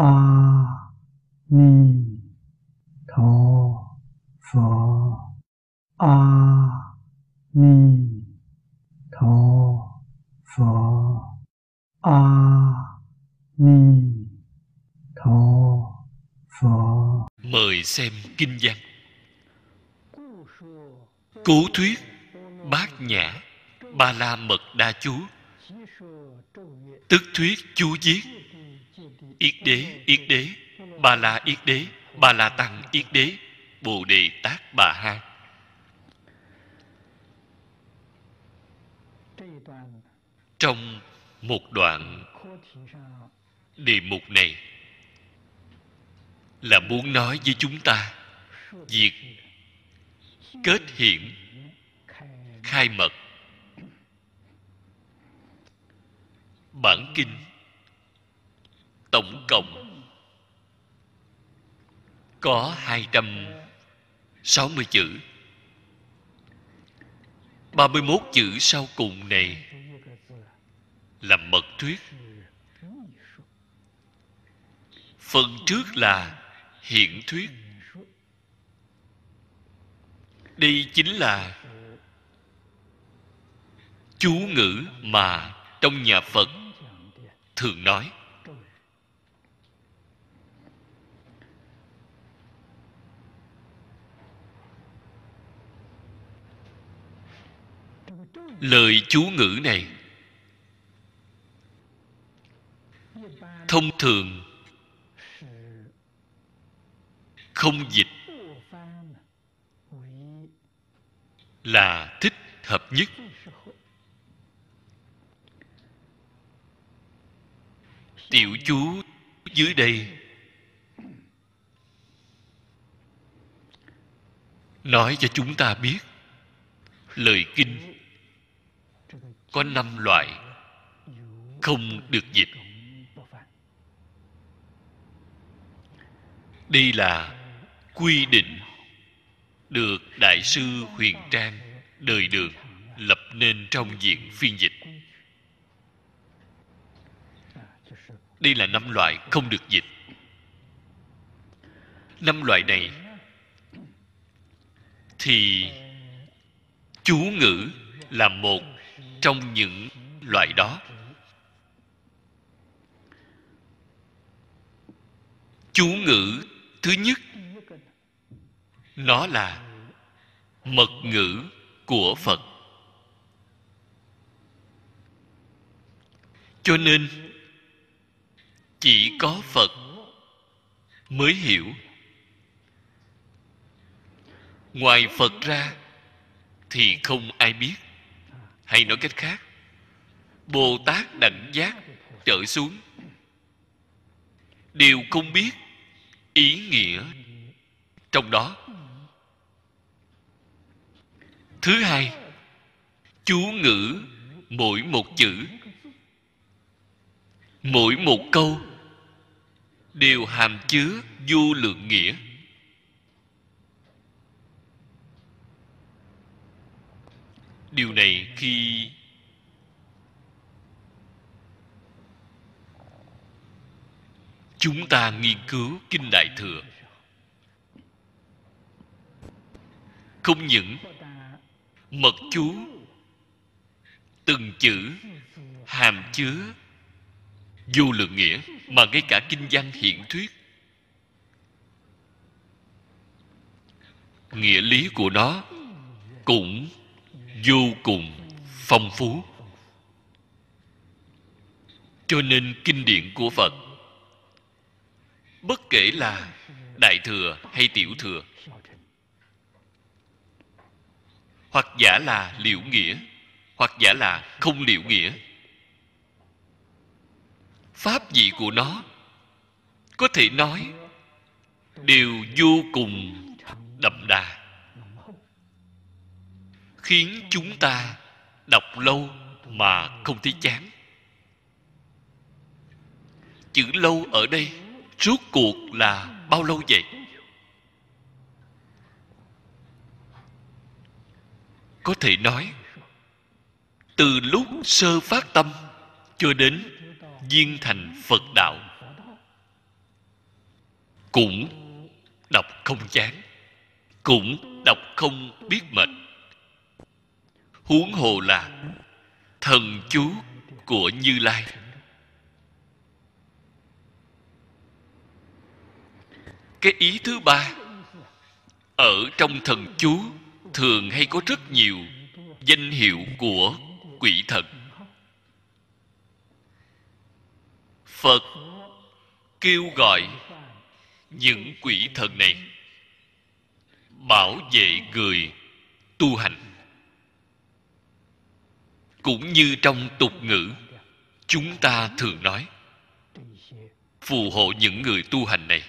a ni tho pho a ni tho pho a ni tho pho mời xem kinh văn. Cố thuyết bát nhã ba la mật đa chú. Tức thuyết chú viết yết đế yết đế Bà la yết đế Bà la tăng yết đế, bồ đề tát bà ha. Trong một đoạn đề mục này là muốn nói với chúng ta việc kết hiểm khai mật. Bản kinh tổng cộng. Có 260 chữ. 31 chữ sau cùng này là mật thuyết. Phần trước là hiện thuyết. Đây chính là chú ngữ mà trong nhà phật thường nói. Lời chú ngữ này. Thông thường, không dịch là thích hợp nhất. Tiểu chú dưới đây, nói cho chúng ta biết lời kinh có năm loại không được dịch. Đây là quy định được đại sư huyền trang đời đường lập nên trong diện phiên dịch. Đây là năm loại không được dịch. Năm loại này thì chú ngữ là một trong những loại đó. Chú ngữ thứ nhất, nó là mật ngữ của phật. Cho nên, chỉ có phật mới hiểu. Ngoài phật ra thì không ai biết hay nói cách khác bồ tát đảnh giác trở xuống. Đều không biết ý nghĩa trong đó. Thứ hai, chú ngữ mỗi một chữ, mỗi một câu đều hàm chứa vô lượng nghĩa. Điều này khi chúng ta nghiên cứu kinh đại thừa, không những mật chú, từng chữ, hàm chứa vô lượng nghĩa, mà ngay cả kinh văn hiện thuyết. Nghĩa lý của nó cũng vô cùng phong phú. Cho nên kinh điển của phật, bất kể là đại thừa hay tiểu thừa, hoặc giả là liệu nghĩa, hoặc giả là không liệu nghĩa, pháp vị của nó có thể nói đều vô cùng đậm đà khiến chúng ta đọc lâu mà không thấy chán. Chữ lâu ở đây rốt cuộc là bao lâu vậy? Có thể nói, từ lúc sơ phát tâm cho đến viên thành phật đạo, cũng đọc không chán, cũng đọc không biết mệt huống hồ là thần chú của như lai. Cái ý thứ ba, ở trong thần chú thường hay có rất nhiều danh hiệu của quỷ thần. Phật kêu gọi những quỷ thần này bảo vệ người tu hành cũng như trong tục ngữ, chúng ta thường nói, phù hộ những người tu hành này.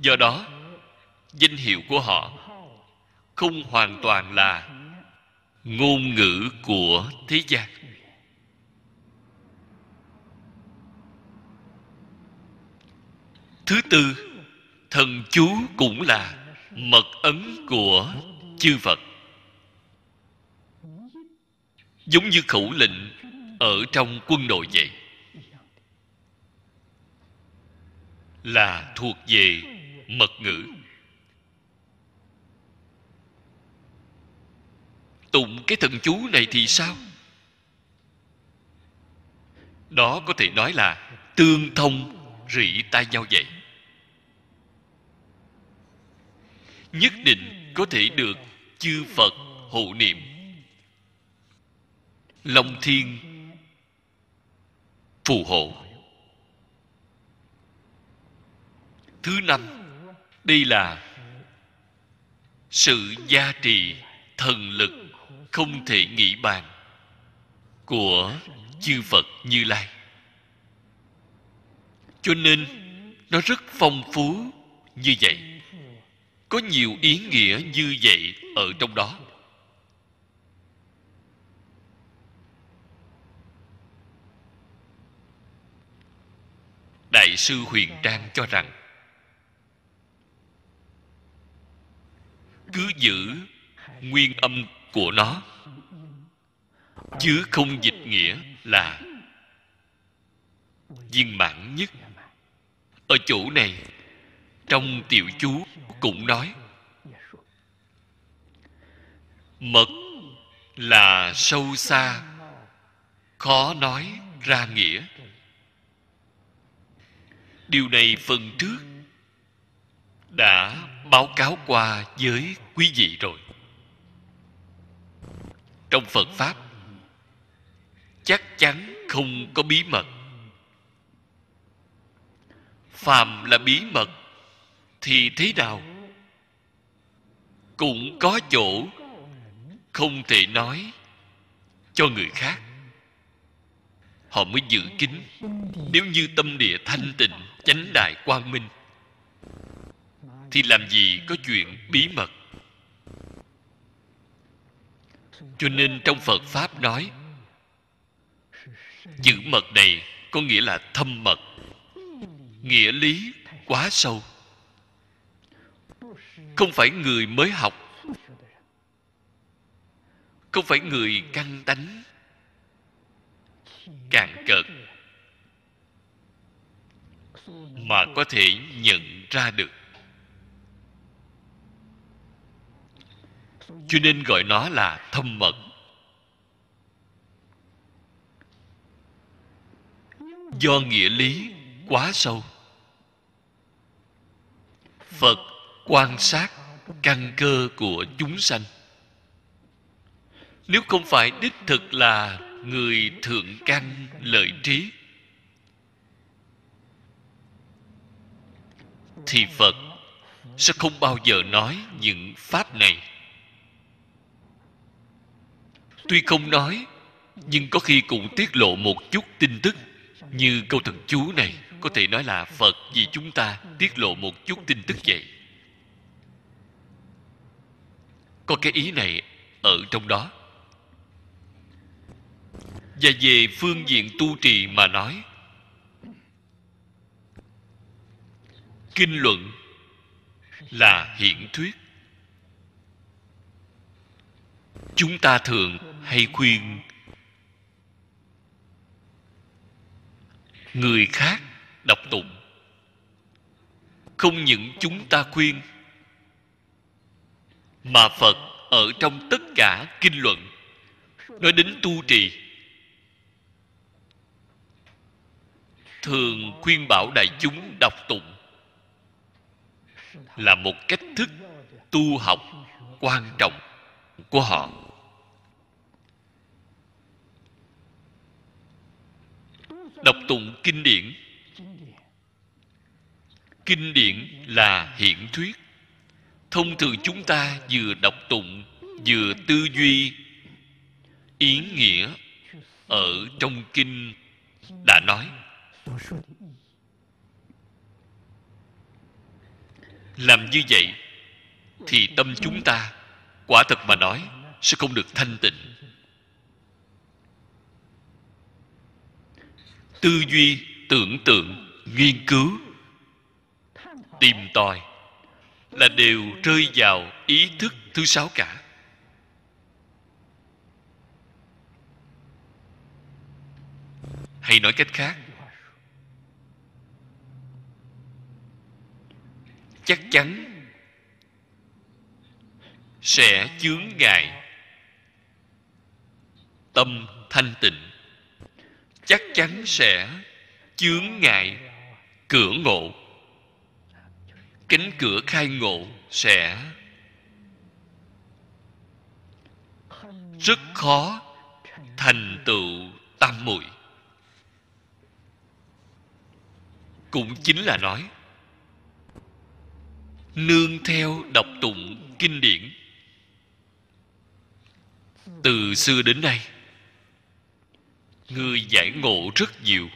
Do đó, danh hiệu của họ không hoàn toàn là ngôn ngữ của thế gian. Thứ tư, thần chú cũng là mật ấn của chư phật giống như khẩu lệnh ở trong quân đội vậy. Là thuộc về mật ngữ. Tụng cái thần chú này thì sao? Đó có thể nói là tương thông rỉ tai nhau vậy. Nhất định có thể được chư phật hộ niệm long thiên phù hộ. Thứ năm đây là sự gia trì thần lực không thể nghĩ bàn của chư phật như lai. Cho nên, nó rất phong phú như vậy. Có nhiều ý nghĩa như vậy ở trong đó. Đại sư huyền trang cho rằng, cứ giữ nguyên âm của nó, chứ không dịch nghĩa là viên mãn nhất. Ở chỗ này, trong tiểu chú cũng nói, mật là sâu xa, khó nói ra nghĩa điều này phần trước đã báo cáo qua với quý vị rồi. Trong phật pháp, chắc chắn không có bí mật. Phàm là bí mật thì thế nào? Cũng có chỗ không thể nói cho người khác họ mới giữ kín. Nếu như tâm địa thanh tịnh, chánh đại quang minh, thì làm gì có chuyện bí mật? Cho nên trong phật pháp nói giữ mật này có nghĩa là thâm mật, nghĩa lý quá sâu. Không phải người mới học, không phải người căng tánh cạn cợt. Mà có thể nhận ra được. Cho nên gọi nó là thâm mật. Do nghĩa lý quá sâu. Phật quan sát căn cơ của chúng sanh. Nếu không phải đích thực là người thượng căn lợi trí. Thì phật sẽ không bao giờ nói những pháp này. Tuy không nói, nhưng có khi cũng tiết lộ một chút tin tức như câu thần chú này. Có thể nói là phật vì chúng ta tiết lộ một chút tin tức vậy. Có cái ý này ở trong đó và về phương diện tu trì mà nói. Kinh luận là hiển thuyết. Chúng ta thường hay khuyên người khác đọc tụng. Không những chúng ta khuyên, mà phật ở trong tất cả kinh luận, nói đến tu trì. Thường khuyên bảo đại chúng đọc tụng. Là một cách thức tu học quan trọng của họ. Đọc tụng kinh điển. Kinh điển là hiển thuyết. Thông thường chúng ta vừa đọc tụng, vừa tư duy ý nghĩa ở trong kinh đã nói làm như vậy thì tâm chúng ta quả thật mà nói sẽ không được thanh tịnh. Tư duy, tưởng tượng, nghiên cứu, tìm tòi là đều rơi vào ý thức thứ sáu cả. Hay nói cách khác chắc chắn sẽ chướng ngại tâm thanh tịnh. Chắc chắn sẽ chướng ngại cửa ngộ. Cánh cửa khai ngộ sẽ rất khó thành tựu tam muội. Cũng chính là nói nương theo đọc tụng kinh điển. Từ xưa đến nay, người giải ngộ rất nhiều.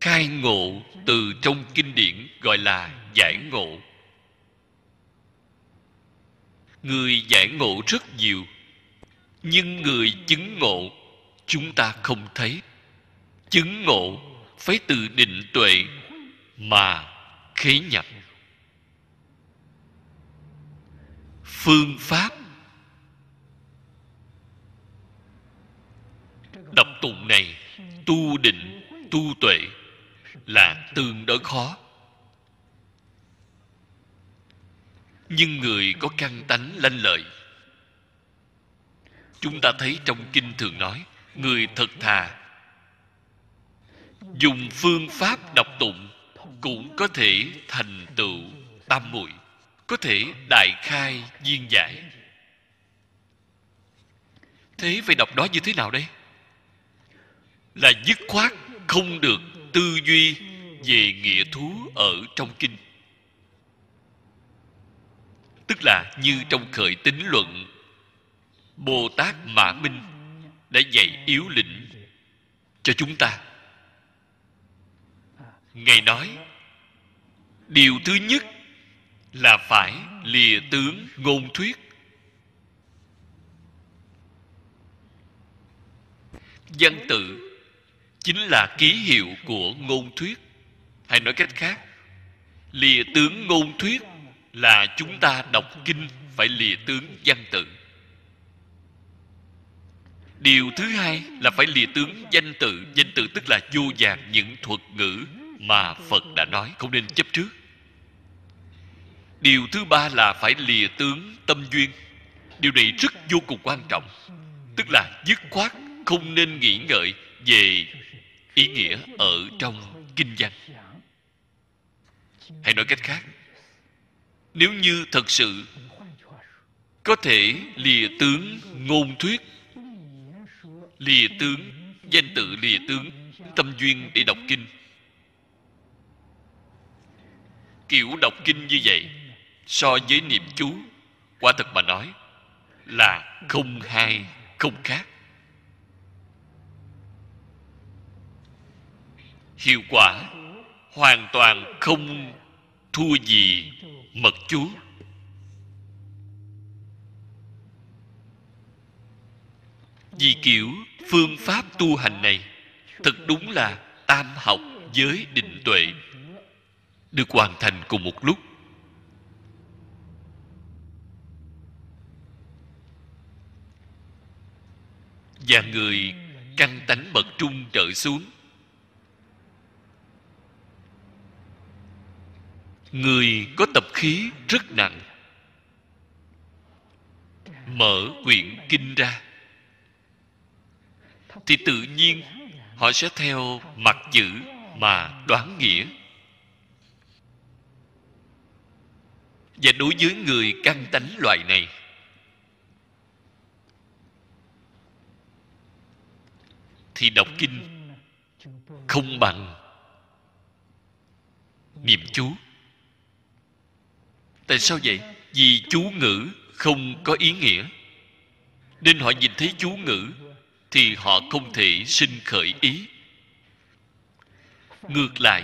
Khai ngộ từ trong kinh điển gọi là giải ngộ. Người giải ngộ rất nhiều, nhưng người chứng ngộ chúng ta không thấy. Chứng ngộ phải từ định tuệ mà khế nhập. Phương pháp. Đọc tụng này, tu định, tu tuệ là tương đối khó. Nhưng người có căn tánh lanh lợi, chúng ta thấy trong kinh thường nói, người thật thà. Dùng phương pháp đọc tụng cũng có thể thành tựu tam muội có thể đại khai viên giải. Thế phải đọc đó như thế nào đây? Là dứt khoát không được tư duy về nghĩa thú ở trong kinh. Tức là như trong khởi tính luận bồ tát mã minh đã dạy yếu lĩnh cho chúng ta. Ngài nói, điều thứ nhất là phải lìa tướng ngôn thuyết. Văn tự chính là ký hiệu của ngôn thuyết. Hay nói cách khác, lìa tướng ngôn thuyết là chúng ta đọc kinh phải lìa tướng văn tự. Điều thứ hai là phải lìa tướng danh tự. Danh tự tức là vô vàng những thuật ngữ mà phật đã nói. Không nên chấp trước điều thứ ba là phải lìa tướng tâm duyên. Điều này rất vô cùng quan trọng. Tức là dứt khoát không nên nghĩ ngợi về ý nghĩa ở trong kinh văn. Hay nói cách khác. Nếu như thật sự có thể lìa tướng ngôn thuyết, lìa tướng, danh tự lìa tướng tâm duyên để đọc kinh. Kiểu đọc kinh như vậy so với niệm chú quả thật mà nói là không hai, không khác. Hiệu quả hoàn toàn không thua gì mật chú vì kiểu phương pháp tu hành này thật đúng là tam học giới định tuệ được hoàn thành cùng một lúc. Và người căn tánh bậc trung trở xuống. Người có tập khí rất nặng. Mở quyển kinh ra. Thì tự nhiên, họ sẽ theo mặt chữ mà đoán nghĩa. Và đối với người căn tánh loại này thì đọc kinh không bằng niệm chú tại sao vậy? Vì chú ngữ không có ý nghĩa. Nên họ nhìn thấy chú ngữ thì họ không thể sinh khởi ý. Ngược lại,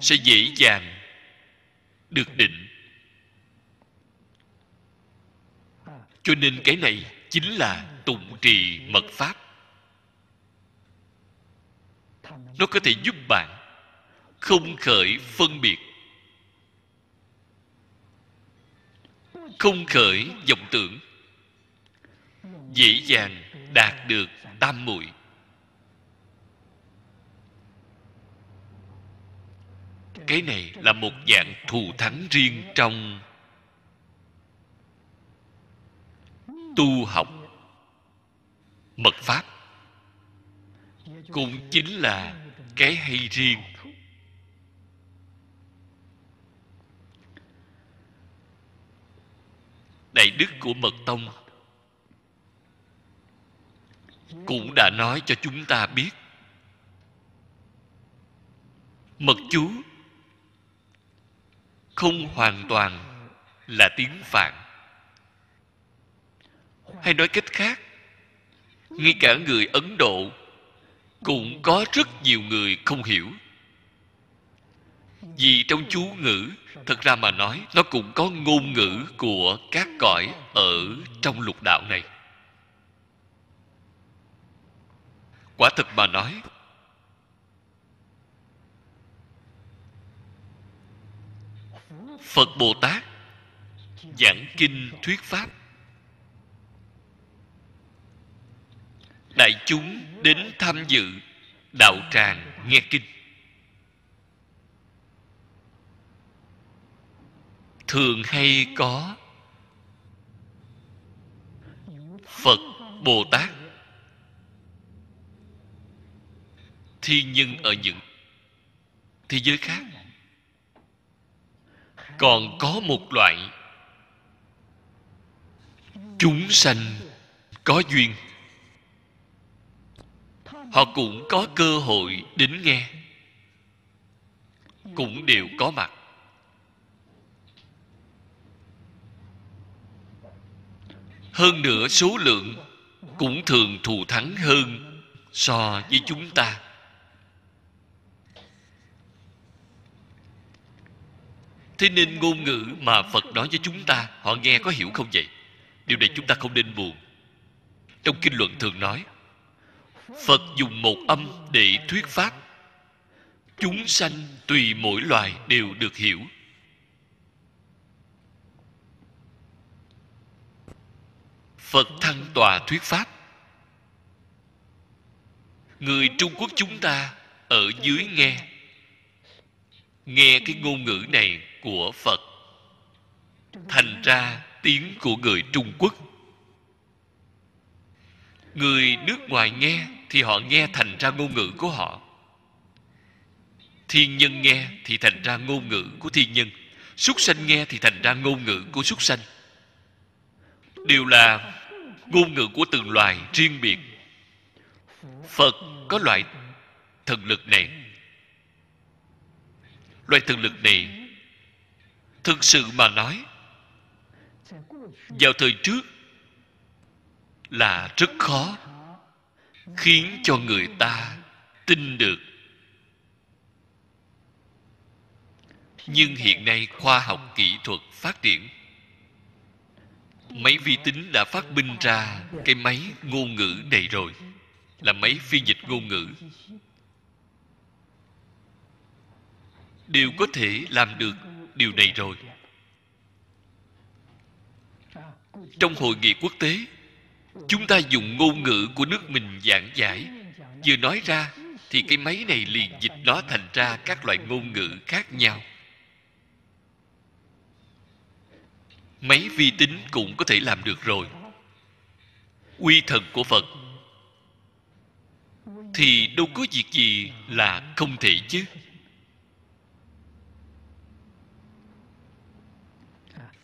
sẽ dễ dàng được định. Cho nên cái này chính là tụng trì mật pháp nó có thể giúp bạn không khởi phân biệt. Không khởi vọng tưởng. Dễ dàng đạt được tam muội. Cái này là một dạng thù thắng riêng trong tu học mật pháp cũng chính là cái hay riêng. Đại đức của mật tông cũng đã nói cho chúng ta biết. Mật chú không hoàn toàn là tiếng phạn. Hay nói cách khác, ngay cả người ấn độ cũng có rất nhiều người không hiểu. Vì trong chú ngữ, thật ra mà nói, nó cũng có ngôn ngữ của các cõi ở trong lục đạo này. Quả thực mà nói, phật bồ tát giảng kinh thuyết pháp đại chúng đến tham dự đạo tràng nghe kinh. Thường hay có phật bồ tát. Thiên nhân ở những thế giới khác, còn có một loại chúng sanh có duyên họ cũng có cơ hội đến nghe. Cũng đều có mặt. Hơn nữa số lượng cũng thường thù thắng hơn so với chúng ta. Thế nên ngôn ngữ mà phật nói với chúng ta, họ nghe có hiểu không vậy? Điều này chúng ta không nên buồn. Trong kinh luận thường nói phật dùng một âm để thuyết pháp. Chúng sanh tùy mỗi loài đều được hiểu. Phật thăng tòa thuyết pháp. Người trung quốc chúng ta ở dưới nghe nghe cái ngôn ngữ này của phật, thành ra tiếng của người trung quốc người nước ngoài nghe thì họ nghe thành ra ngôn ngữ của họ. Thiên nhân nghe thì thành ra ngôn ngữ của thiên nhân. Súc sanh nghe thì thành ra ngôn ngữ của súc sanh. Đều là ngôn ngữ của từng loài riêng biệt. Phật có loại thần lực này. Loại thần lực này thực sự mà nói, vào thời trước là rất khó, khiến cho người ta tin được. Nhưng hiện nay khoa học kỹ thuật phát triển. Máy vi tính đã phát minh ra cái máy ngôn ngữ này rồi, là máy phiên dịch ngôn ngữ. Đều có thể làm được điều này rồi. Trong hội nghị quốc tế chúng ta dùng ngôn ngữ của nước mình giảng giải. Vừa nói ra, thì cái máy này liền dịch nó thành ra các loại ngôn ngữ khác nhau. Máy vi tính cũng có thể làm được rồi. Uy thần của phật. Thì đâu có việc gì là không thể chứ.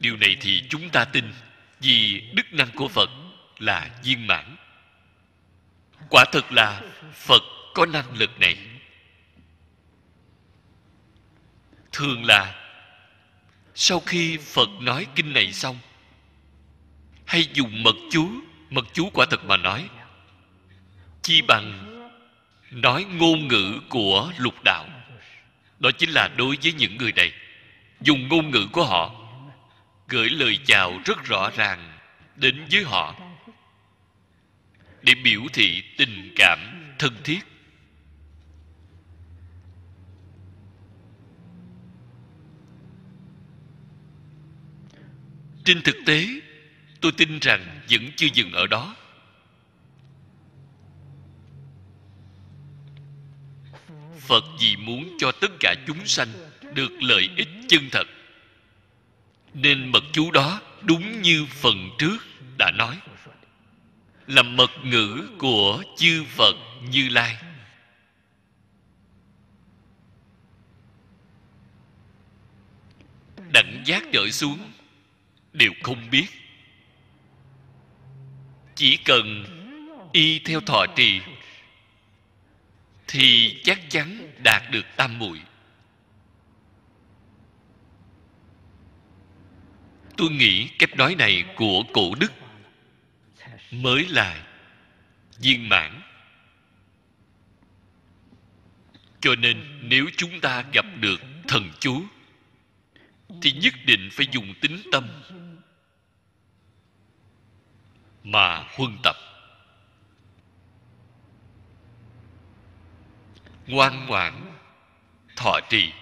Điều này thì chúng ta tin, vì đức năng của phật là viên mãn. Quả thực là phật có năng lực này. Thường là, sau khi phật nói kinh này xong, hay dùng mật chú mật chú quả thật mà nói, chi bằng nói ngôn ngữ của lục đạo. Đó chính là đối với những người này, dùng ngôn ngữ của họ, gửi lời chào rất rõ ràng đến với họ để biểu thị tình cảm thân thiết. Trên thực tế, tôi tin rằng vẫn chưa dừng ở đó. Phật vì muốn cho tất cả chúng sanh được lợi ích chân thật, nên mật chú đó đúng như phần trước đã nói là mật ngữ của chư phật như lai. Đẳng giác trở xuống, đều không biết. Chỉ cần y theo thọ trì, thì chắc chắn đạt được tam muội. Tôi nghĩ cách nói này của cổ đức mới là viên mãn. Cho nên nếu chúng ta gặp được thần chú thì nhất định phải dùng tính tâm mà huân tập. Ngoan ngoãn thọ trì,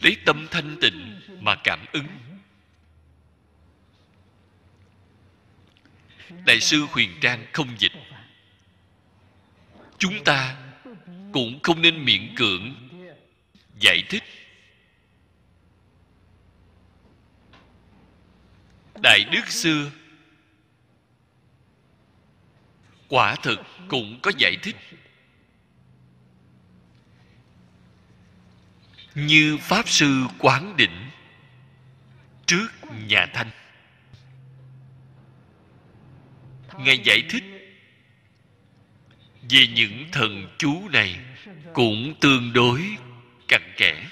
lấy tâm thanh tịnh mà cảm ứng. Đại sư huyền trang không dịch. Chúng ta cũng không nên miễn cưỡng giải thích. Đại đức xưa quả thực cũng có giải thích. Như pháp sư quán đỉnh trước nhà thanh. Ngài giải thích về những thần chú này cũng tương đối cặn kẽ.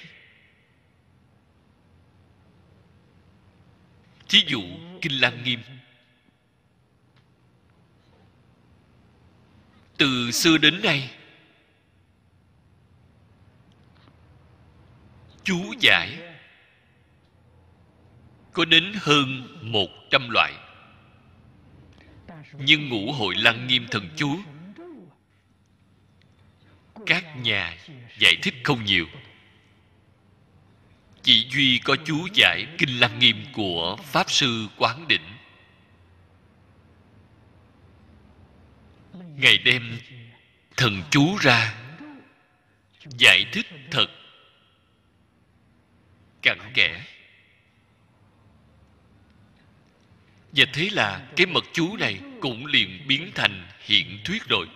Thí dụ kinh lăng nghiêm. Từ xưa đến nay, chú giải có đến hơn một trăm loại nhưng ngũ hội lăng nghiêm thần chú các nhà giải thích không nhiều. Chỉ duy có chú giải kinh lăng nghiêm của pháp sư quán đỉnh. Ngày đêm, thần chú ra, giải thích thật. Cặn kẽ và thế là cái mật chú này cũng liền biến thành hiện thuyết rồi.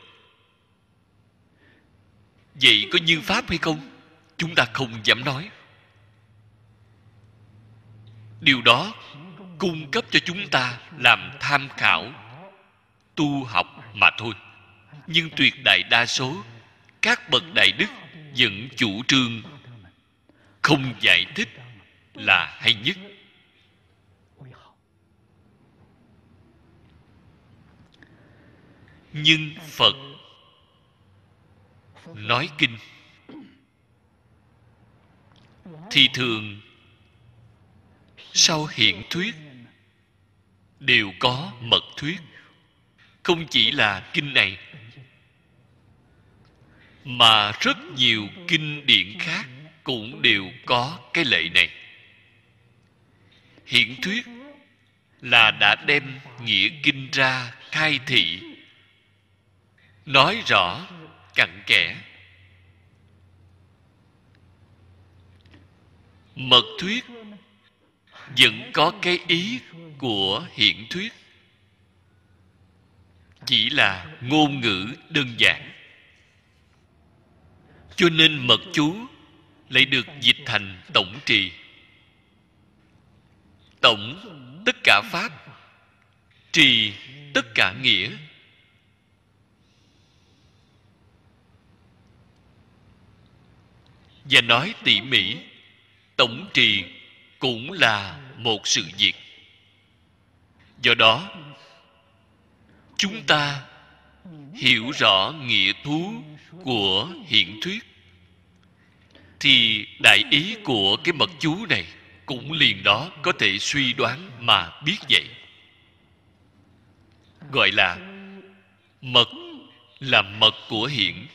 Vậy có như pháp hay không? Chúng ta không dám nói. Điều đó cung cấp cho chúng ta làm tham khảo, tu học mà thôi. Nhưng tuyệt đại đa số, các bậc đại đức vẫn chủ trương không giải thích là hay nhất. Nhưng phật nói kinh. Thì thường, sau hiện thuyết, đều có mật thuyết. Không chỉ là kinh này, mà rất nhiều kinh điển khác cũng đều có cái lệ này. Hiện thuyết là đã đem nghĩa kinh ra khai thị nói rõ, cặn kẽ. Mật thuyết vẫn có cái ý của hiển thuyết. Chỉ là ngôn ngữ đơn giản. Cho nên mật chú lại được dịch thành tổng trì. Tổng tất cả pháp, trì tất cả nghĩa. Và nói tỉ mỉ, tổng trì cũng là một sự việc. Do đó, chúng ta hiểu rõ nghĩa thú của hiện thuyết. Thì đại ý của cái mật chú này cũng liền đó có thể suy đoán mà biết vậy. Gọi là mật là mật của hiển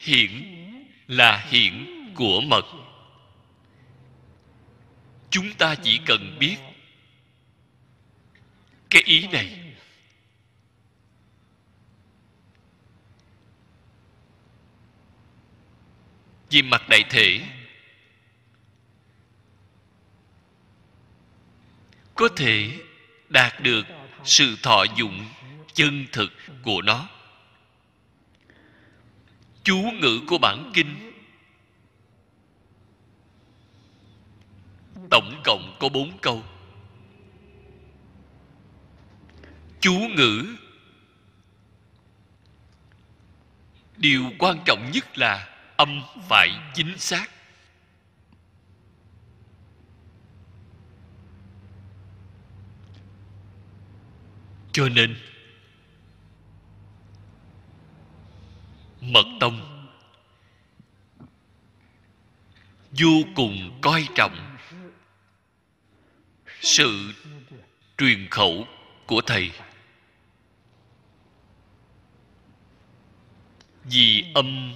hiển là hiển của mật. Chúng ta chỉ cần biết cái ý này. Về mặt đại thể, có thể đạt được sự thọ dụng chân thực của nó chú ngữ của bản kinh. Tổng cộng có bốn câu. Chú ngữ. Điều quan trọng nhất là âm phải chính xác. Cho nên mật tông. Vô cùng coi trọng sự truyền khẩu của thầy. Vì âm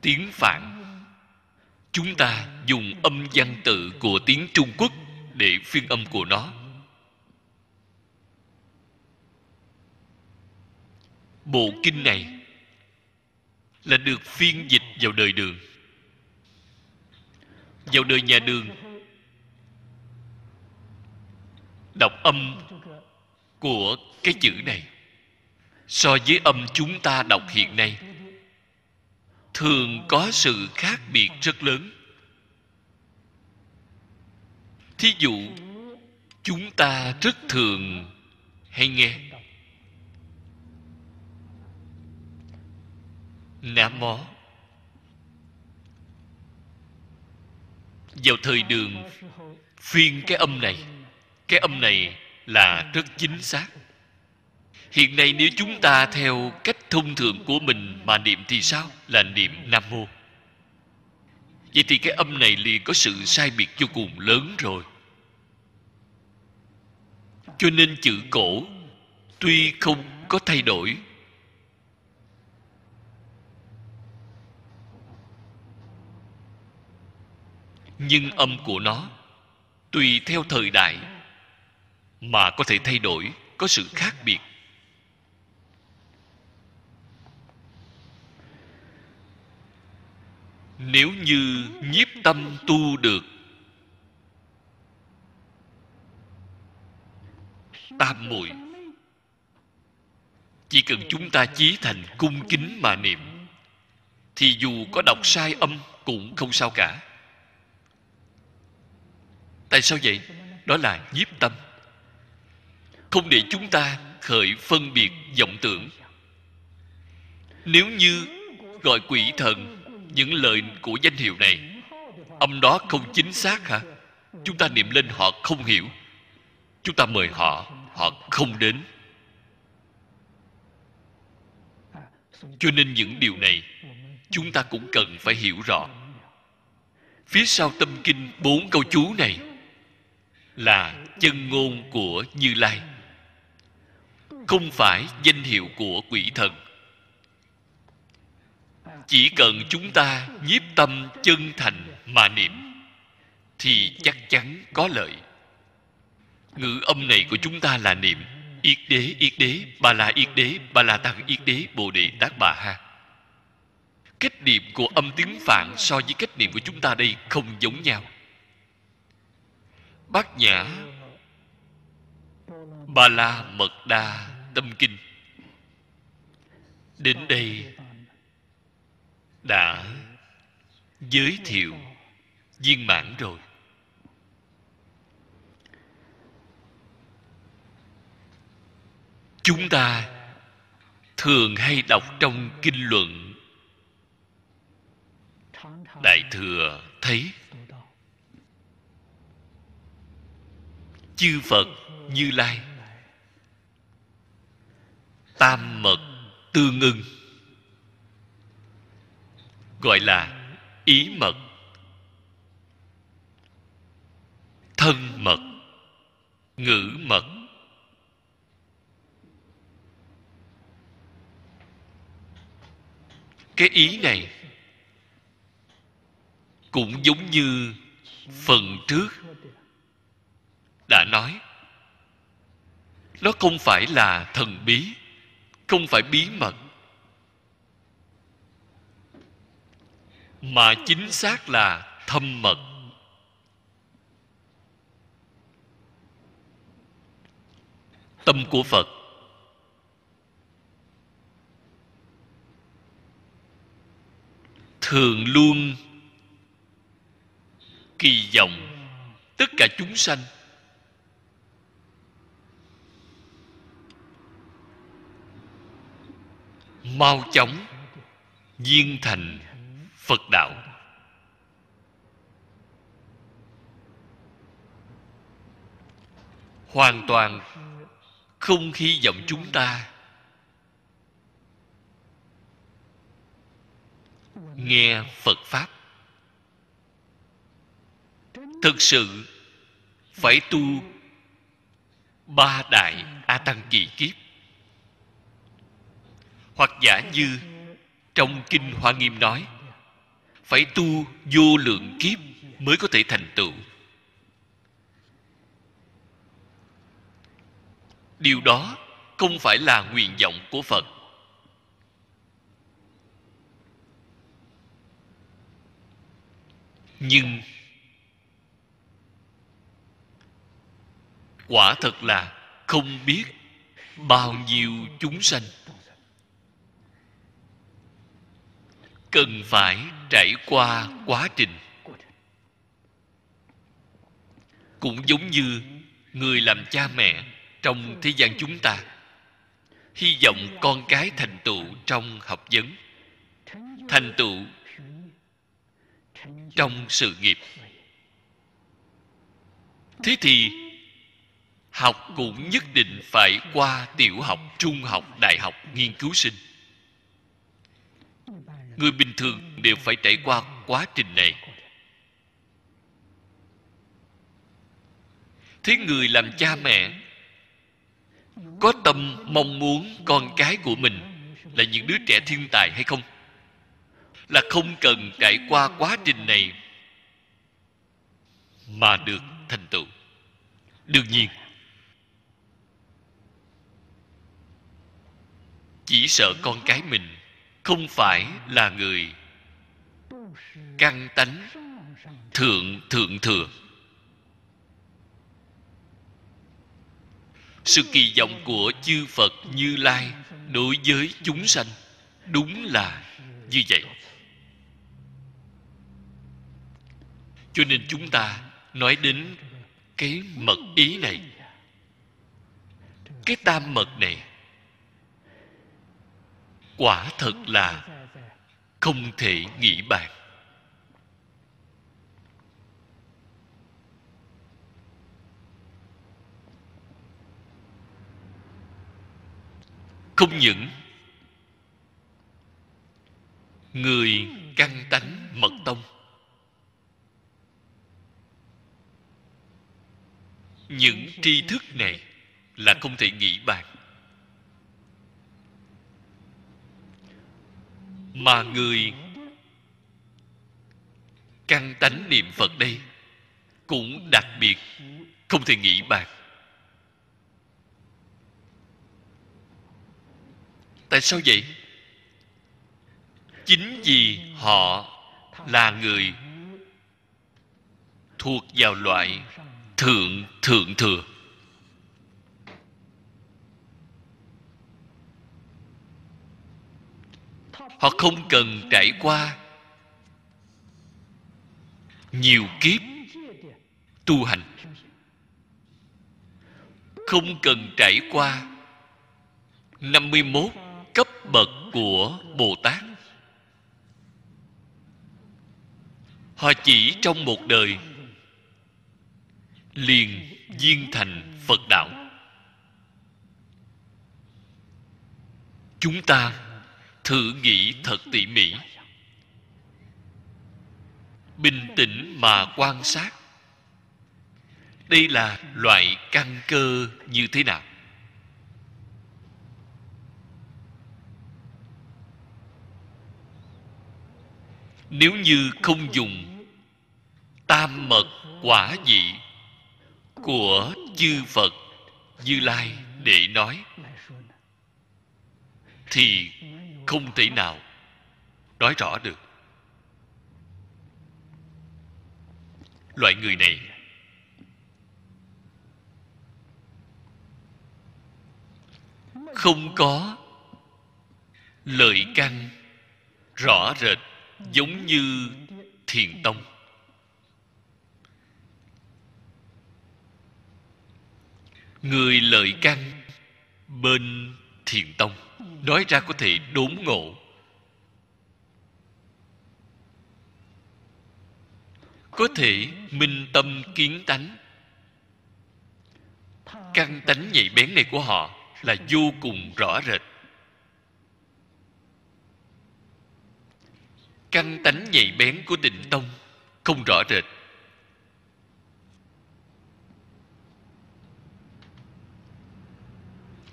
tiếng phạn, chúng ta dùng âm văn tự của tiếng trung quốc để phiên âm của nó. Bộ kinh này là được phiên dịch vào đời đường. Vào đời nhà đường, đọc âm của cái chữ này. So với âm chúng ta đọc hiện nay, thường có sự khác biệt rất lớn. Thí dụ, chúng ta rất thường hay nghe nam mô. Vào thời đường phiên cái âm này, cái âm này là rất chính xác. Hiện nay nếu chúng ta theo cách thông thường của mình mà niệm thì sao? Là niệm nam mô. Vậy thì cái âm này liền có sự sai biệt vô cùng lớn rồi. Cho nên chữ cổ tuy không có thay đổi nhưng âm của nó, tùy theo thời đại, mà có thể thay đổi, có sự khác biệt. Nếu như nhiếp tâm tu được, tam muội, chỉ cần chúng ta chí thành cung kính mà niệm, thì dù có đọc sai âm cũng không sao cả tại sao vậy? Đó là nhiếp tâm. Không để chúng ta khởi phân biệt vọng tưởng. Nếu như gọi quỷ thần những lời của danh hiệu này, âm đó không chính xác hả? Chúng ta niệm lên họ không hiểu. Chúng ta mời họ họ không đến. Cho nên những điều này chúng ta cũng cần phải hiểu rõ. Phía sau tâm kinh bốn câu chú này là chân ngôn của như lai. Không phải danh hiệu của quỷ thần. Chỉ cần chúng ta nhiếp tâm chân thành mà niệm, thì chắc chắn có lợi. Ngữ âm này của chúng ta là niệm, yết đế yết đế, ba la yết đế, ba la tăng yết đế, bồ đề tát bà ha. Cách niệm của âm tiếng phạn so với cách niệm của chúng ta đây không giống nhau bát nhã ba la mật đa tâm kinh. Đến đây đã giới thiệu viên mãn rồi. Chúng ta thường hay đọc trong kinh luận. Đại thừa thấy chư phật như lai. Tam mật tương ưng gọi là ý mật. Thân mật, ngữ mật. Cái ý này cũng giống như phần trước đã nói. Nó không phải là thần bí, không phải bí mật, mà chính xác là thâm mật. Tâm của phật thường luôn kỳ vọng tất cả chúng sanh mau chóng viên thành phật đạo. Hoàn toàn không hy vọng chúng ta nghe phật pháp. Thực sự phải tu ba đại a tăng kỳ kiếp hoặc giả như trong kinh hoa nghiêm nói, phải tu vô lượng kiếp mới có thể thành tựu. Điều đó không phải là nguyện vọng của phật. Nhưng quả thật là không biết bao nhiêu chúng sanh cần phải trải qua quá trình. Cũng giống như người làm cha mẹ trong thế gian chúng ta, hy vọng con cái thành tựu trong học vấn, thành tựu trong sự nghiệp. Thế thì học cũng nhất định phải qua tiểu học, trung học, đại học nghiên cứu sinh người bình thường đều phải trải qua quá trình này. Thế người làm cha mẹ, có tâm mong muốn con cái của mình là những đứa trẻ thiên tài hay không? Là không cần trải qua quá trình này mà được thành tựu. Đương nhiên, chỉ sợ con cái mình không phải là người. Căn tánh thượng thượng thừa. Sự kỳ vọng của chư phật như lai đối với chúng sanh đúng là như vậy. Cho nên chúng ta nói đến cái mật ý này. Cái tam mật này quả thật là không thể nghĩ bàn. Không những người căn tánh mật tông, những tri thức này là không thể nghĩ bàn. Mà người căn tánh niệm phật đây cũng đặc biệt không thể nghĩ bạc. tại sao vậy chính vì họ là người thuộc vào loại thượng thượng thừa họ không cần trải qua nhiều kiếp tu hành. Không cần trải qua 51 cấp bậc của Bồ Tát. Họ chỉ trong một đời liền viên thành Phật đạo. Chúng ta thử nghĩ thật tỉ mỉ. Bình tĩnh mà quan sát. Đây là loại căn cơ như thế nào? Nếu như không dùng tam mật quả dị của chư phật như lai để nói, thì không thể nào nói rõ được. Loại người này không có lợi căn rõ rệt giống như thiền tông. Người lợi căn bên thiền tông nói ra có thể đốn ngộ. Có thể minh tâm kiến tánh. Căn tánh nhạy bén này của họ là vô cùng rõ rệt. Căn tánh nhạy bén của định tông không rõ rệt.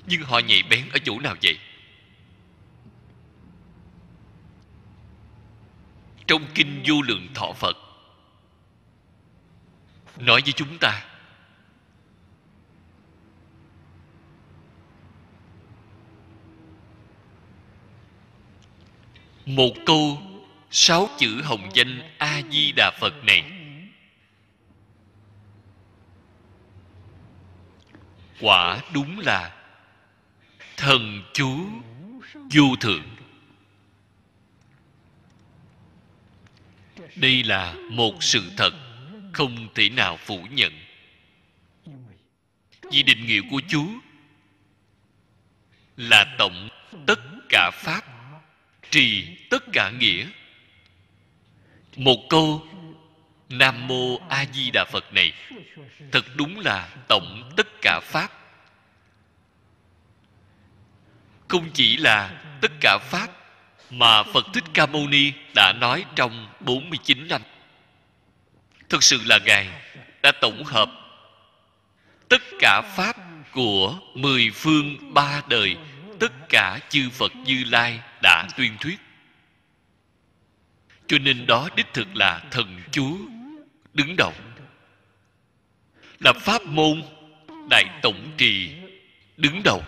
Nhưng họ nhạy bén ở chỗ nào vậy? Trong kinh vô lượng thọ phật, nói với chúng ta, một câu sáu chữ hồng danh a di đà phật này, quả đúng là thần chú vô thượng. Đây là một sự thật không thể nào phủ nhận. Vì định nghĩa của chúa là tổng tất cả pháp, trì tất cả nghĩa. Một câu nam mô a di đà phật này thật đúng là tổng tất cả pháp. Không chỉ là tất cả pháp mà Phật Thích Ca Mâu Ni đã nói trong 49 năm. Thực sự là Ngài đã tổng hợp tất cả pháp của mười phương ba đời, tất cả chư Phật Như Lai đã tuyên thuyết. Cho nên đó đích thực là thần chúa đứng đầu. Là pháp môn đại tổng trì đứng đầu.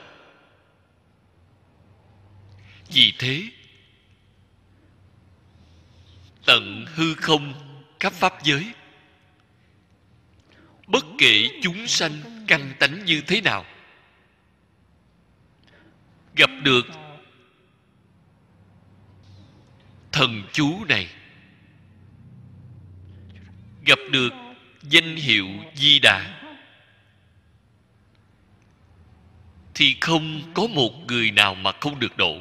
Vì thế tận hư không khắp pháp giới. Bất kể chúng sanh căn tánh như thế nào, gặp được thần chú này, gặp được danh hiệu di đà, thì không có một người nào mà không được độ.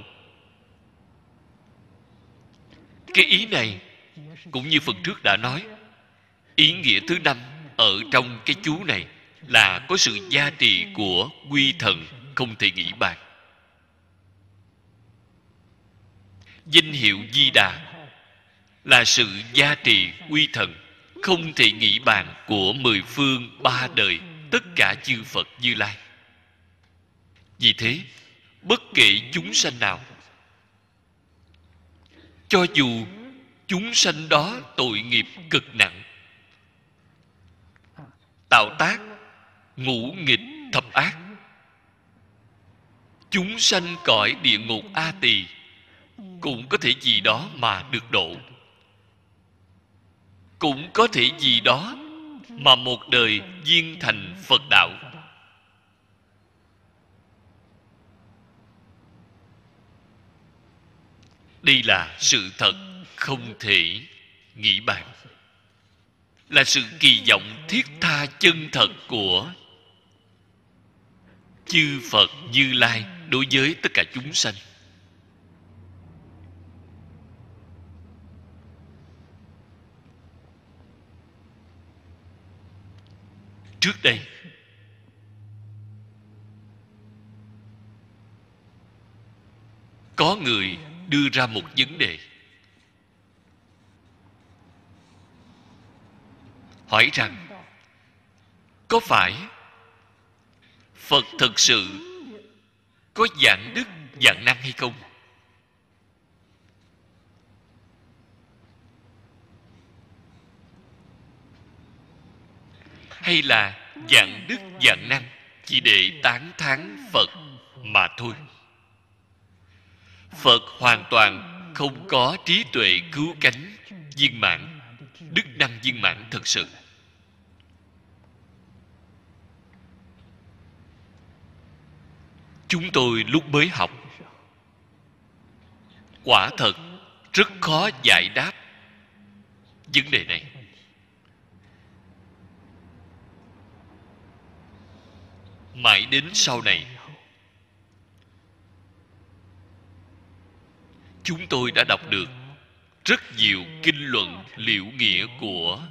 Cái ý này cũng như phần trước đã nói, ý nghĩa thứ năm ở trong cái chú này là có sự gia trì của quy thần không thể nghĩ bàn. Danh hiệu di đà là sự gia trì quy thần không thể nghĩ bàn của mười phương ba đời tất cả chư phật như lai. Vì thế, bất kể chúng sanh nào, cho dù chúng sanh đó tội nghiệp cực nặng. Tạo tác, ngũ nghịch thập ác. Chúng sanh cõi địa ngục a tỳ cũng có thể gì đó mà được độ. Cũng có thể gì đó mà một đời viên thành phật đạo. Đây là sự thật không thể nghĩ bàn. Là sự kỳ vọng thiết tha chân thật của chư phật như lai đối với tất cả chúng sanh. Trước đây, có người đưa ra một vấn đề. Hỏi rằng, có phải phật thực sự có dạng đức dạng năng hay không? Hay là dạng đức dạng năng chỉ để tán thán phật mà thôi? Phật hoàn toàn không có trí tuệ cứu cánh viên mãn, đức năng viên mãn thật sự. Chúng tôi lúc mới học. Quả thật, rất khó giải đáp vấn đề này. Mãi đến sau này, chúng tôi đã đọc được rất nhiều kinh luận liệu nghĩa của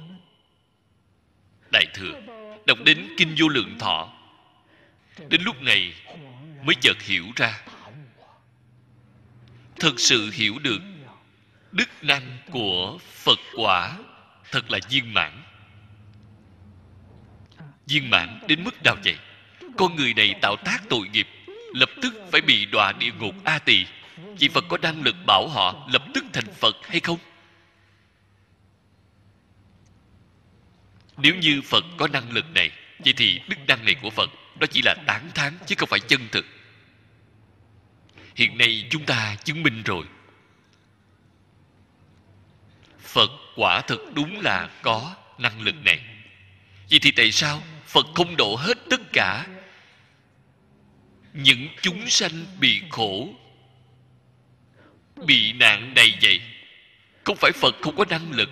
đại thừa. Đọc đến kinh vô lượng thọ. Đến lúc này mới chợt hiểu ra. Thực sự hiểu được đức năng của phật quả thật là viên mãn. Viên mãn đến mức nào vậy? Con người này tạo tác tội nghiệp, lập tức phải bị đọa địa ngục a tỳ. Vị phật có năng lực bảo họ lập tức thành phật hay không? Nếu như phật có năng lực này, vậy thì đức năng này của phật đó chỉ là tán thán chứ không phải chân thực. Hiện nay chúng ta chứng minh rồi. Phật quả thực đúng là có năng lực này. Vậy thì tại sao phật không độ hết tất cả những chúng sanh bị khổ, bị nạn này vậy? Không phải phật không có năng lực,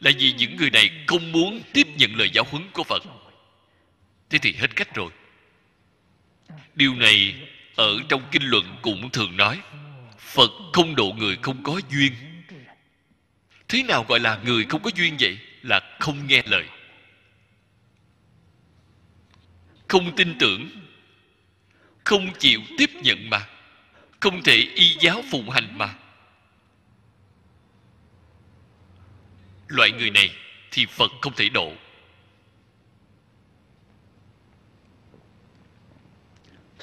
là vì những người này không muốn tiếp nhận lời giáo huấn của phật. Thế thì hết cách rồi điều này ở trong kinh luận cũng thường nói, phật không độ người không có duyên. Thế nào gọi là người không có duyên vậy? Là không nghe lời. Không tin tưởng, không chịu tiếp nhận mà, không thể y giáo phụng hành mà. Loại người này thì phật không thể độ.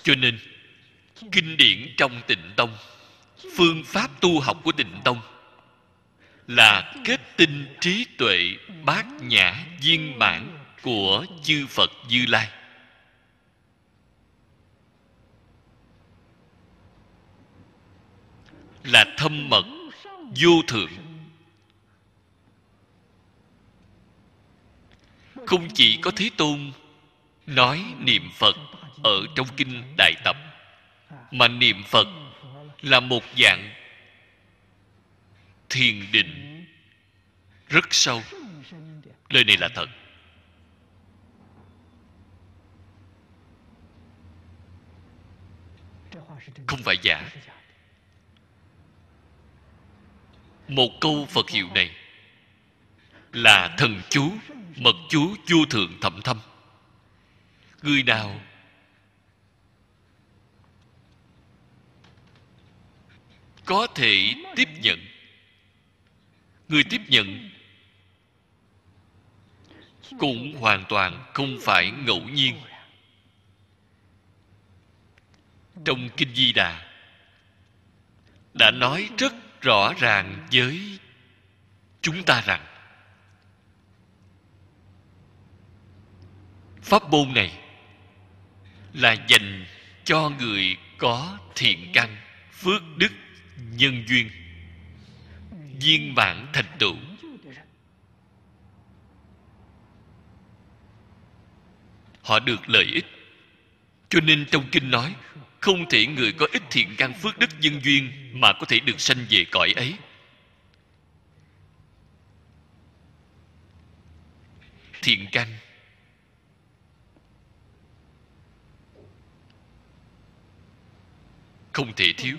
Cho nên, kinh điển trong tịnh tông, phương pháp tu học của tịnh tông là kết tinh trí tuệ bát nhã viên mãn của chư phật như lai. Là thâm mật, vô thượng. Không chỉ có thế tôn nói niệm phật ở trong kinh đại tập. Mà niệm phật là một dạng thiền định rất sâu. Lời này là thật. Không phải giả. Một câu phật hiệu này là thần chú mật chú vô thượng thậm thâm. Người nào có thể tiếp nhận. Người tiếp nhận cũng hoàn toàn không phải ngẫu nhiên. Trong kinh di đà, đã nói rất rõ ràng với chúng ta rằng, pháp môn này là dành cho người có thiện căn, phước đức nhân duyên. Viên mãn thành tựu. Họ được lợi ích. Cho nên trong kinh nói, không thể người có ít thiện căn phước đức nhân duyên mà có thể được sanh về cõi ấy. Thiện căn. Không thể thiếu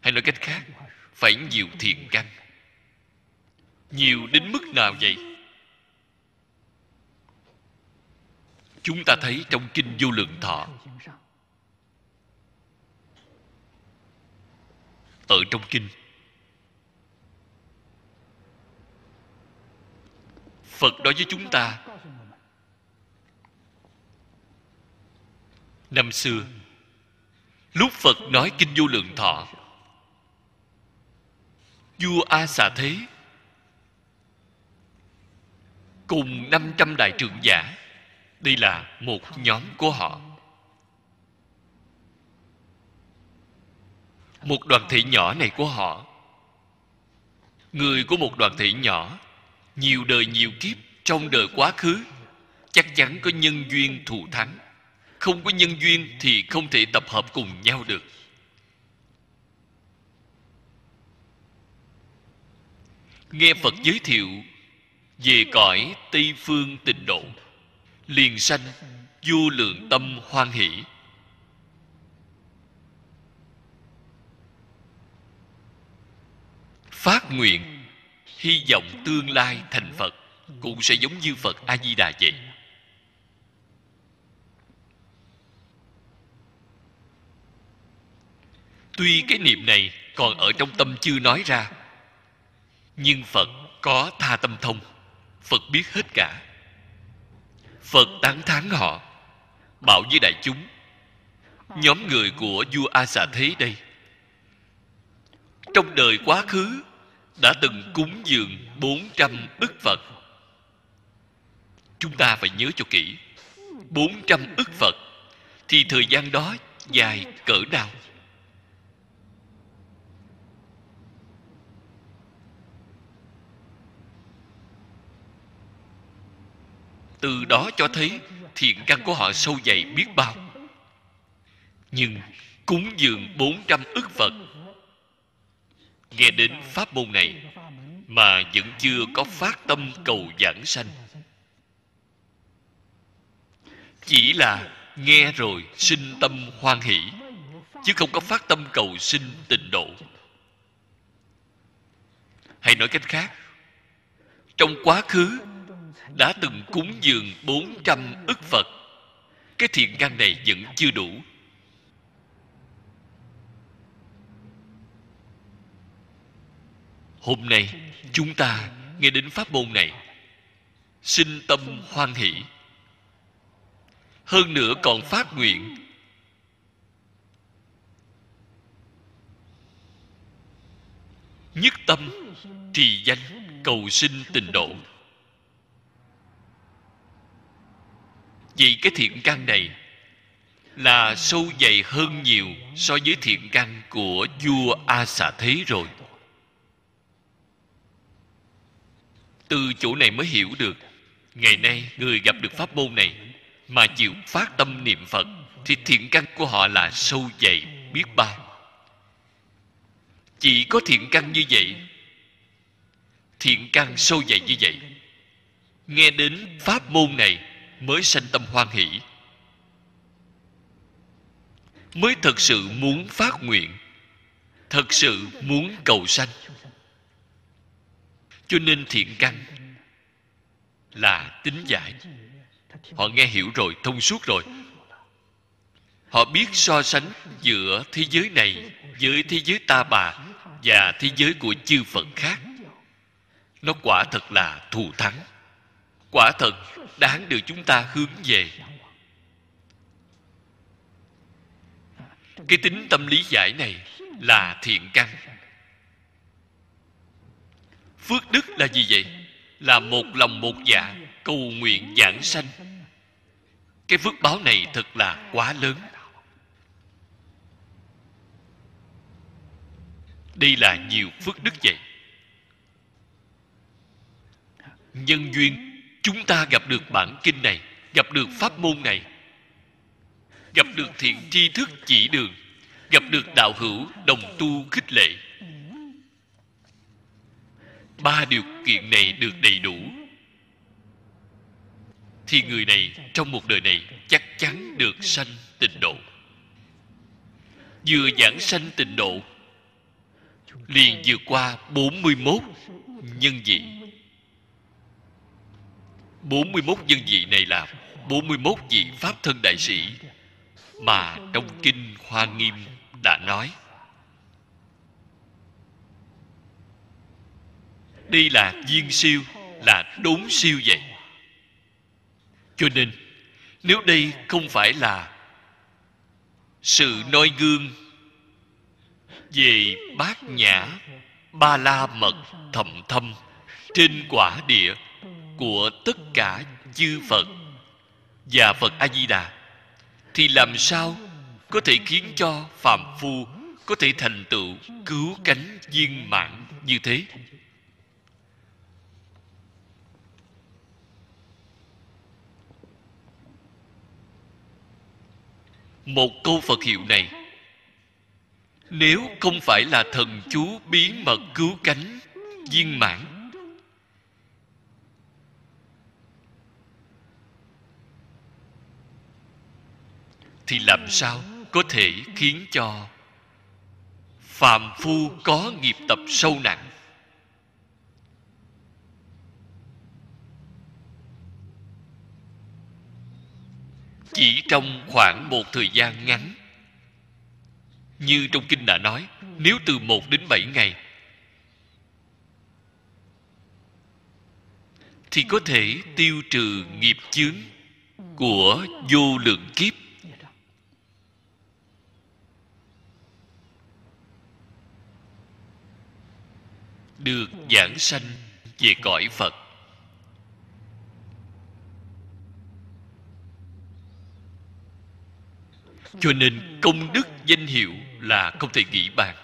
hay nói cách khác, phải nhiều thiện căn. Nhiều đến mức nào vậy? Chúng ta thấy trong kinh vô lượng thọ. Ở trong kinh. Phật nói với chúng ta. Năm xưa, lúc phật nói kinh vô lượng thọ vua a xà thế. Cùng 500 đại trưởng giả đây là một nhóm của họ. Một đoàn thể nhỏ này của họ. Người của một đoàn thể nhỏ, nhiều đời nhiều kiếp, trong đời quá khứ, chắc chắn có nhân duyên thù thắng. Không có nhân duyên thì không thể tập hợp cùng nhau được. Nghe phật giới thiệu, về cõi tây phương tịnh độ, liền sanh vô lượng tâm hoan hỷ. Phát nguyện, hy vọng tương lai thành phật, cũng sẽ giống như phật a di đà vậy. Tuy cái niệm này còn ở trong tâm chưa nói ra nhưng phật có tha tâm thông, phật biết hết cả phật tán thán họ, bảo với đại chúng, nhóm người của vua a xà thế đây, trong đời quá khứ đã từng cúng dường 400 ức Phật. Chúng ta phải nhớ cho kỹ. 400 ức Phật thì thời gian đó dài cỡ nào? Từ đó cho thấy thiện căn của họ sâu dày biết bao. Nhưng cúng dường 400 ức Phật. Nghe đến pháp môn này mà vẫn chưa có phát tâm cầu giảng sanh. Chỉ là nghe rồi sinh tâm hoan hỷ, chứ không có phát tâm cầu sinh tịnh độ. Hay nói cách khác, trong quá khứ đã từng cúng dường 400 ức Phật. Cái thiện căn này vẫn chưa đủ. Hôm nay, chúng ta nghe đến pháp môn này. Sinh tâm hoan hỷ. Hơn nữa còn phát nguyện. Nhất tâm trì danh cầu sinh tình độ. Vì cái thiện căn này là sâu dày hơn nhiều so với thiện căn của vua a xà thế rồi. Từ chỗ này mới hiểu được, ngày nay người gặp được pháp môn này mà chịu phát tâm niệm phật thì thiện căn của họ là sâu dày biết bao. Chỉ có thiện căn như vậy, thiện căn sâu dày như vậy, nghe đến pháp môn này mới sanh tâm hoan hỷ, mới thật sự muốn phát nguyện, thật sự muốn cầu sanh. Cho nên thiện căn là tính giải. Họ nghe hiểu rồi, thông suốt rồi. Họ biết so sánh giữa thế giới này với thế giới ta bà và thế giới của chư phật khác. Nó quả thật là thù thắng quả thật, đáng được chúng ta hướng về. Cái tính tâm lý giải này là thiện căn. Phước đức là gì vậy? Là một lòng một dạ cầu nguyện giảng sanh. Cái phước báo này thật là quá lớn. Đây là nhiều phước đức vậy. Nhân duyên chúng ta gặp được bản kinh này, gặp được pháp môn này. Gặp được thiện tri thức chỉ đường, gặp được đạo hữu đồng tu khích lệ. Ba điều kiện này được đầy đủ. Thì người này trong một đời này chắc chắn được sanh tịnh độ. Vừa giảng sanh tịnh độ, liền vượt qua 41 nhân vị. 41 nhân vị này là 41 vị Pháp thân đại sĩ mà trong Kinh Hoa Nghiêm đã nói. Đây là viên siêu, là đốn siêu vậy. Cho nên, nếu đây không phải là sự noi gương về bát nhã ba la mật thầm thâm trên quả địa của tất cả chư phật và phật a di đà thì làm sao có thể khiến cho phàm phu có thể thành tựu cứu cánh viên mãn như thế? Một câu phật hiệu này, nếu không phải là thần chú bí mật cứu cánh viên mãn thì làm sao có thể khiến cho phàm phu có nghiệp tập sâu nặng? Chỉ trong khoảng một thời gian ngắn, như trong kinh đã nói, nếu từ một đến bảy ngày, thì có thể tiêu trừ nghiệp chướng của vô lượng kiếp. Được giảng sanh về cõi phật. Cho nên công đức danh hiệu là không thể nghĩ bàn.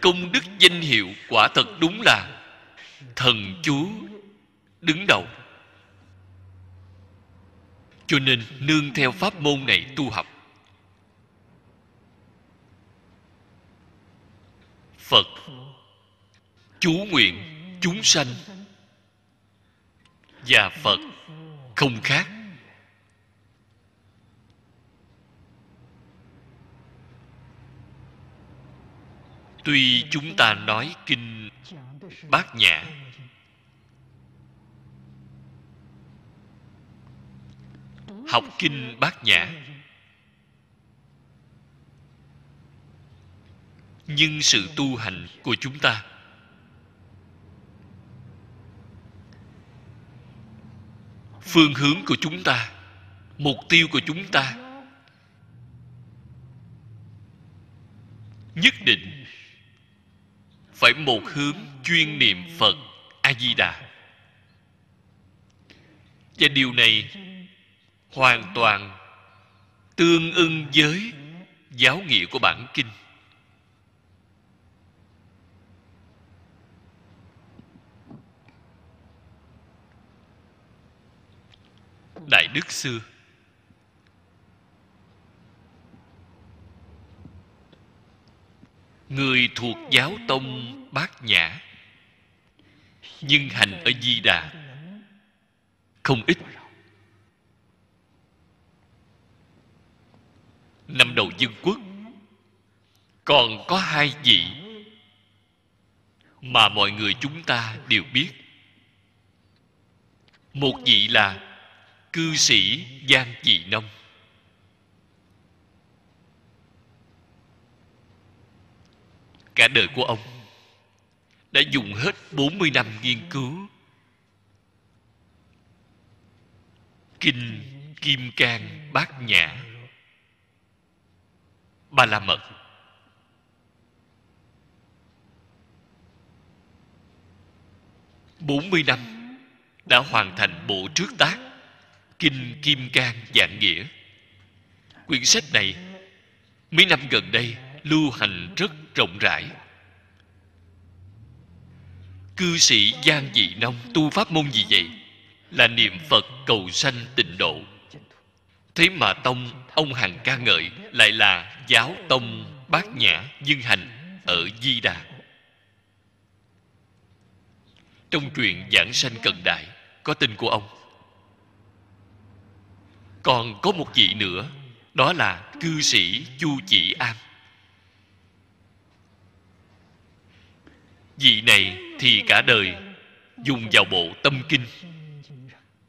Công đức danh hiệu quả thật đúng là thần chú đứng đầu. Cho nên nương theo pháp môn này tu học. Phật chú nguyện, chúng sanh và phật không khác. Tuy chúng ta nói kinh bát nhã, học kinh bát nhã, nhưng sự tu hành của chúng ta phương hướng của chúng ta, mục tiêu của chúng ta. Nhất định phải một hướng chuyên niệm phật a di đà và điều này hoàn toàn tương ưng với giáo nghĩa của bản kinh. Đại đức xưa người thuộc giáo tông bát nhã, nhưng hành ở di đà không ít. Năm đầu dân quốc, còn có hai vị mà mọi người chúng ta đều biết. Một vị là cư sĩ giang dị nông. Cả đời của ông đã dùng hết 40 năm nghiên cứu. Kinh Kim Cang Bát Nhã, Ba La Mật, bốn mươi năm đã hoàn thành bộ trước tác. Kinh Kim Cang Dạng Nghĩa. Quyển sách này, mấy năm gần đây, lưu hành rất rộng rãi. Cư sĩ giang dị nông tu pháp môn gì vậy? Là niệm phật cầu sanh tịnh độ. Thế mà tông, ông hằng ca ngợi, lại là giáo tông bát nhã dương hành ở di đà. Trong truyện giảng sanh cận đại, có tên của ông còn có một vị nữa, đó là cư sĩ chu chỉ an. Vị này thì cả đời dùng vào bộ tâm kinh.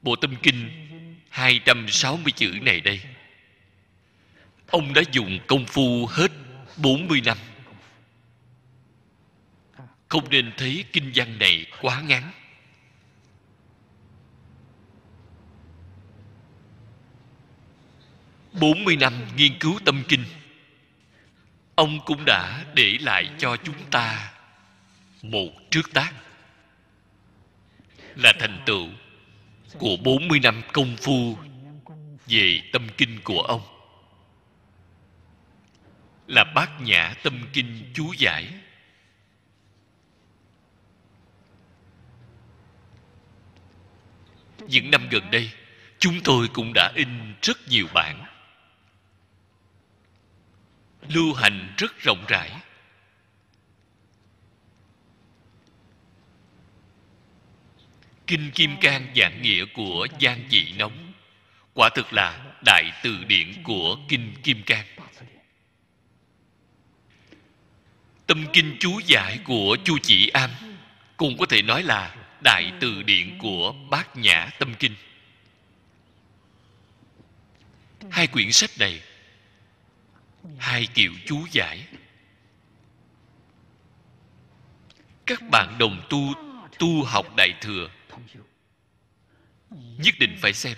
Bộ tâm kinh 260 chữ này đây. Ông đã dùng công phu hết 40 năm. Không nên thấy kinh văn này quá ngắn bốn mươi năm nghiên cứu tâm kinh. Ông cũng đã để lại cho chúng ta một trước tác. Là thành tựu của 40 năm công phu về tâm kinh của ông. Là bát nhã tâm kinh chú giải. Những năm gần đây, chúng tôi cũng đã in rất nhiều bản lưu hành rất rộng rãi. Kinh kim cang giảng nghĩa của giang dị nóng quả thực là đại từ điển của kinh kim cang. Tâm kinh chú giải của chu chỉ am cũng có thể nói là đại từ điển của bát nhã tâm kinh. Hai quyển sách này hai kiểu chú giải. Các bạn đồng tu tu học đại thừa. Nhất định phải xem.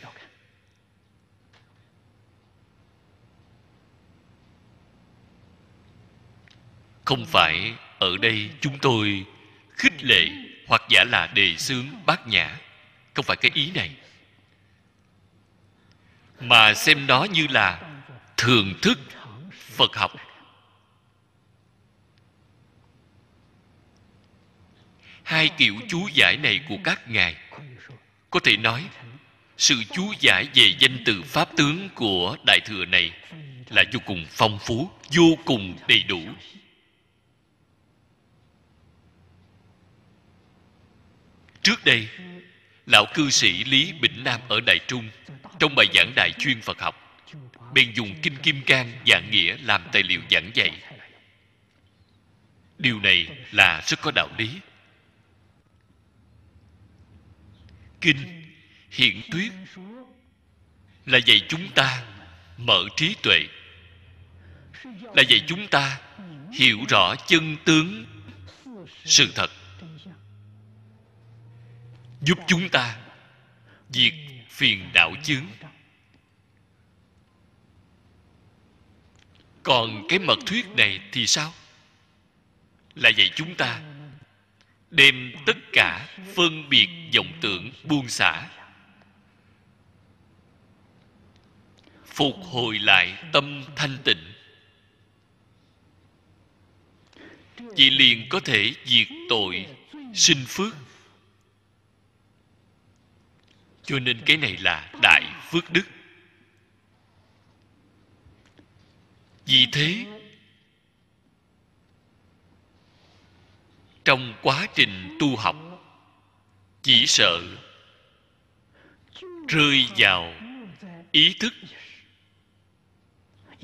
Không phải ở đây chúng tôi khích lệ hoặc giả là đề xướng bát nhã. Không phải cái ý này. Mà xem nó như là thưởng thức phật học. Hai kiểu chú giải này của các ngài, có thể nói, sự chú giải về danh từ pháp tướng của đại thừa này là vô cùng phong phú, vô cùng đầy đủ. Trước đây, lão cư sĩ lý bỉnh nam ở đại trung, trong bài giảng đại chuyên phật học bèn dùng kinh kim cang dạng nghĩa làm tài liệu giảng dạy. Điều này là rất có đạo lý. Kinh hiện thuyết là dạy chúng ta mở trí tuệ, là dạy chúng ta hiểu rõ chân tướng sự thật, giúp chúng ta diệt phiền đạo chướng. Còn cái mật thuyết này thì sao? Là vậy chúng ta đem tất cả phân biệt vọng tưởng buông xả, phục hồi lại tâm thanh tịnh. Chị liền có thể diệt tội sinh phước. Cho nên cái này là đại phước đức. Vì thế, trong quá trình tu học, chỉ sợ rơi vào ý thức,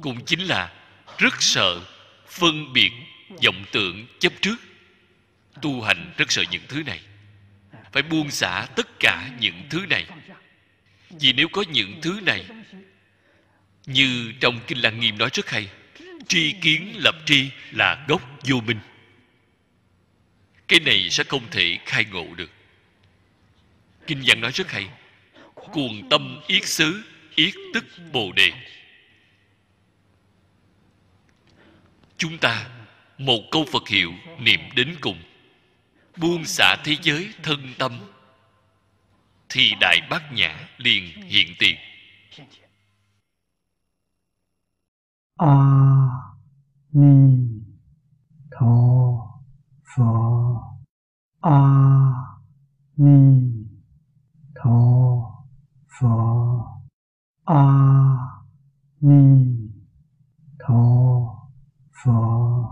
cũng chính là rất sợ phân biệt vọng tưởng chấp trước, tu hành rất sợ những thứ này. Phải buông xả tất cả những thứ này. Vì nếu có những thứ này như trong kinh lăng nghiêm nói rất hay, tri kiến lập tri là gốc vô minh. Cái này sẽ không thể khai ngộ được. Kinh văn nói rất hay, cuồng tâm yết xứ, yết tức bồ đề. Chúng ta, một câu phật hiệu niệm đến cùng, buông xả thế giới thân tâm, thì đại bát nhã liền hiện tiền. 阿弥陀佛。阿弥陀佛。阿弥陀